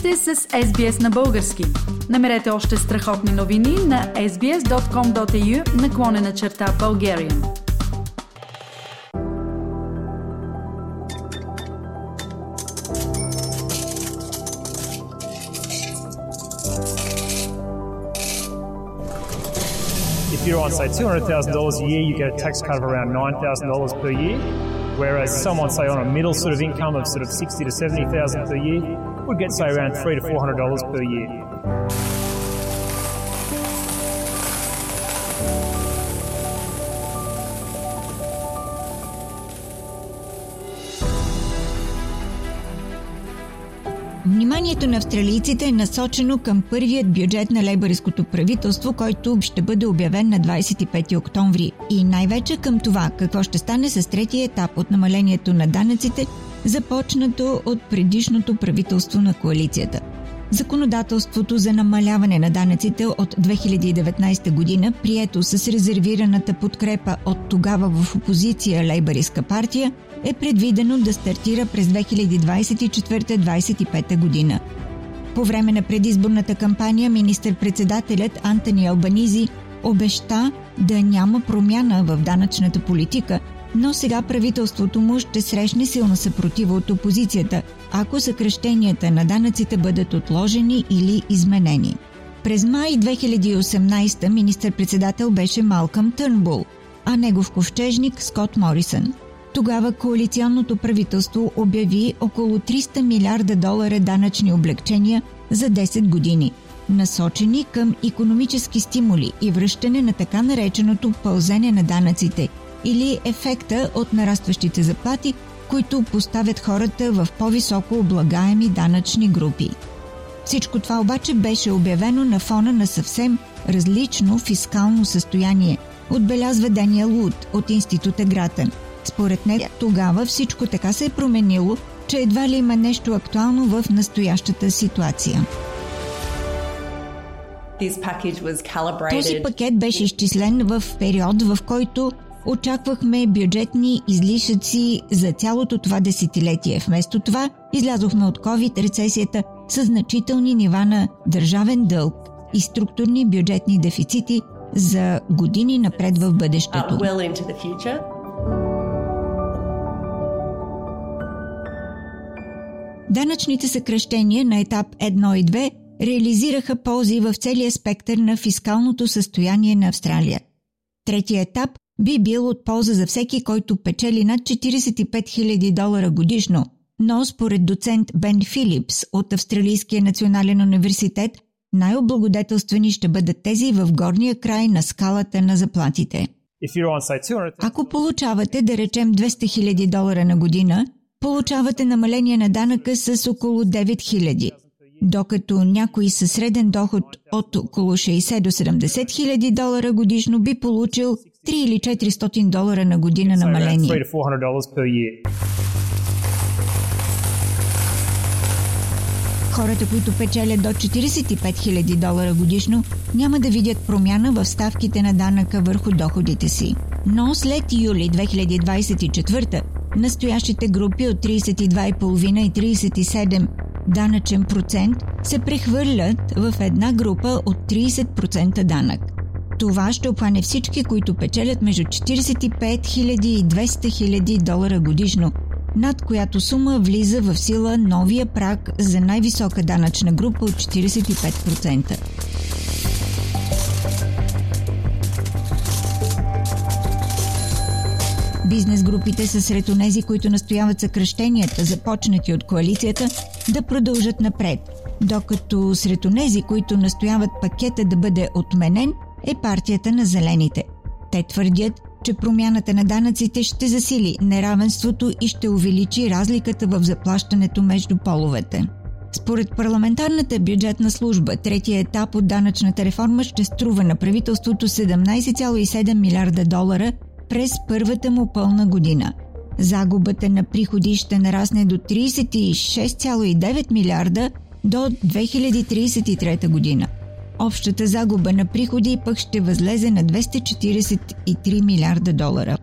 сте с SBS на български. Намерете още страхотни новини на sbs.com.au наклонена черта Bulgarian. If you're on, say, $200,000 a year, you get a tax cut of around $9,000 per year. Whereas someone, say, on a middle sort of income of sort of 60 to 70,000 per year would get, say, around three to $400 per year. Вниманието на австралийците е насочено към първият бюджет на лейбористското правителство, който ще бъде обявен на 25 октомври. И най-вече към това какво ще стане с третия етап от намалението на данъците, започнато от предишното правителство на коалицията. Законодателството за намаляване на данъците от 2019 година, прието с резервираната подкрепа от тогава в опозиция Лейбаристка партия, е предвидено да стартира през 2024-2025 година. По време на предизборната кампания министър-председателят Антони Албанизи обеща да няма промяна в данъчната политика, но сега правителството му ще срещне силна съпротива от опозицията, ако съкръщенията на данъците бъдат отложени или изменени. През май 2018 министър-председател беше Малкъм Търнбул, а негов ковчежник Скот Морисън – тогава коалиционното правителство обяви около 300 милиарда долара данъчни облегчения за 10 години, насочени към економически стимули и връщане на така нареченото пълзене на данъците или ефекта от нарастващите заплати, които поставят хората в по-високо облагаеми данъчни групи. Всичко това обаче беше обявено на фона на съвсем различно фискално състояние, отбелязва Даниел Луд от Института Гратен – според нея тогава всичко така се е променило, че едва ли има нещо актуално в настоящата ситуация. Този пакет беше изчислен в период, в който очаквахме бюджетни излишъци за цялото това десетилетие. Вместо това излязохме от COVID рецесията с значителни нива на държавен дълг и структурни бюджетни дефицити за години напред в бъдещето. Данъчните съкръщения на етап 1 и 2 реализираха ползи в целия спектър на фискалното състояние на Австралия. Третия етап би бил от полза за всеки, който печели над 45 000 долара годишно, но според доцент Бен Филипс от Австралийския национален университет, най-облагодетелствени ще бъдат тези в горния край на скалата на заплатите. Ако получавате, да речем, 200 000 долара на година – получавате намаление на данъка с около 9000, докато някой със среден доход от около 60 до 70 хиляди долара годишно би получил 3 или 400 долара на година намаление. Хората, които печелят до 45 000 долара годишно, няма да видят промяна в ставките на данъка върху доходите си. Но след юли 2024 настоящите групи от 32,5 и 37 данъчен процент се прехвърлят в една група от 30% данък. Това ще обхване всички, които печелят между 45 000 и 200 000 долара годишно, над която сума влиза в сила новия прак за най-висока данъчна група от 45%. Бизнес групите са сред онези, които настояват съкръщенията, започнати от коалицията, да продължат напред, докато сред онези, които настояват пакета да бъде отменен, е партията на зелените. Те твърдят, че промяната на данъците ще засили неравенството и ще увеличи разликата в заплащането между половете. Според парламентарната бюджетна служба, третия етап от данъчната реформа ще струва на правителството 17,7 милиарда долара през първата му пълна година. Загубата на приходи ще нарасне до 36,9 милиарда до 2033 година. Общата загуба на приходи пък ще възлезе на 243 милиарда долара.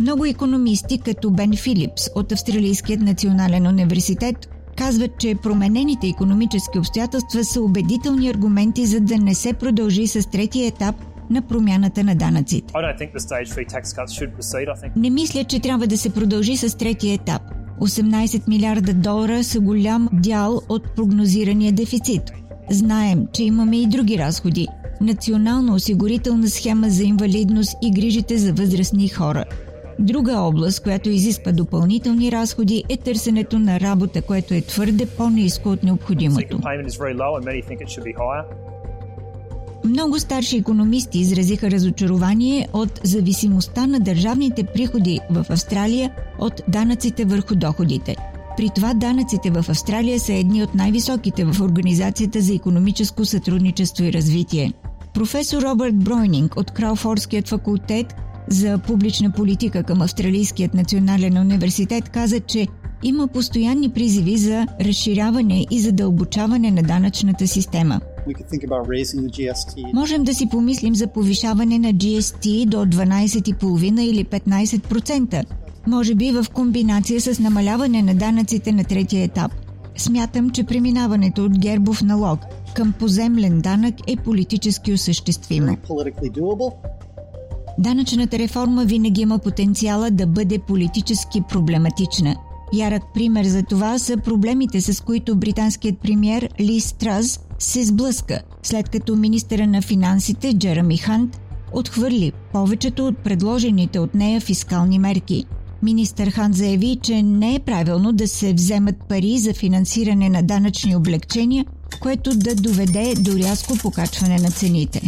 Много економисти, като Бен Филипс от Австралийският национален университет, казват, че променените економически обстоятелства са убедителни аргументи за да не се продължи с третия етап на промяната на данъците. Не мисля, че трябва да се продължи с третия етап. 18 милиарда долара са голям дял от прогнозирания дефицит. Знаем, че имаме и други разходи. Национална осигурителна схема за инвалидност и грижите за възрастни хора. Друга област, която изисква допълнителни разходи е търсенето на работа, което е твърде по-низко от необходимото. Много старши економисти изразиха разочарование от зависимостта на държавните приходи в Австралия от данъците върху доходите. При това данъците в Австралия са едни от най-високите в Организацията за економическо сътрудничество и развитие. Професор Робърт Бройнинг от Крауфорският факултет за публична политика към Австралийският национален университет каза, че има постоянни призиви за разширяване и задълбочаване на данъчната система – Можем да си помислим за повишаване на GST до 12,5 или 15%, може би в комбинация с намаляване на данъците на третия етап. Смятам, че преминаването от гербов налог към поземлен данък е политически осъществимо. Данъчната реформа винаги има потенциала да бъде политически проблематична. Ярък пример за това са проблемите, с които британският премьер Лис Траз се сблъска, след като министъра на финансите Джереми Хант отхвърли повечето от предложените от нея фискални мерки. Министър Хан заяви, че не е правилно да се вземат пари за финансиране на данъчни облегчения, което да доведе до рязко покачване на цените.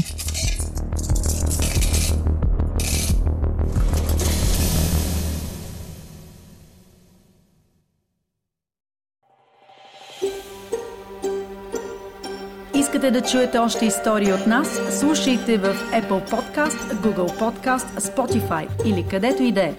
Искате да чуете още истории от нас? Слушайте в Apple Podcast, Google Podcast, Spotify или където и да е.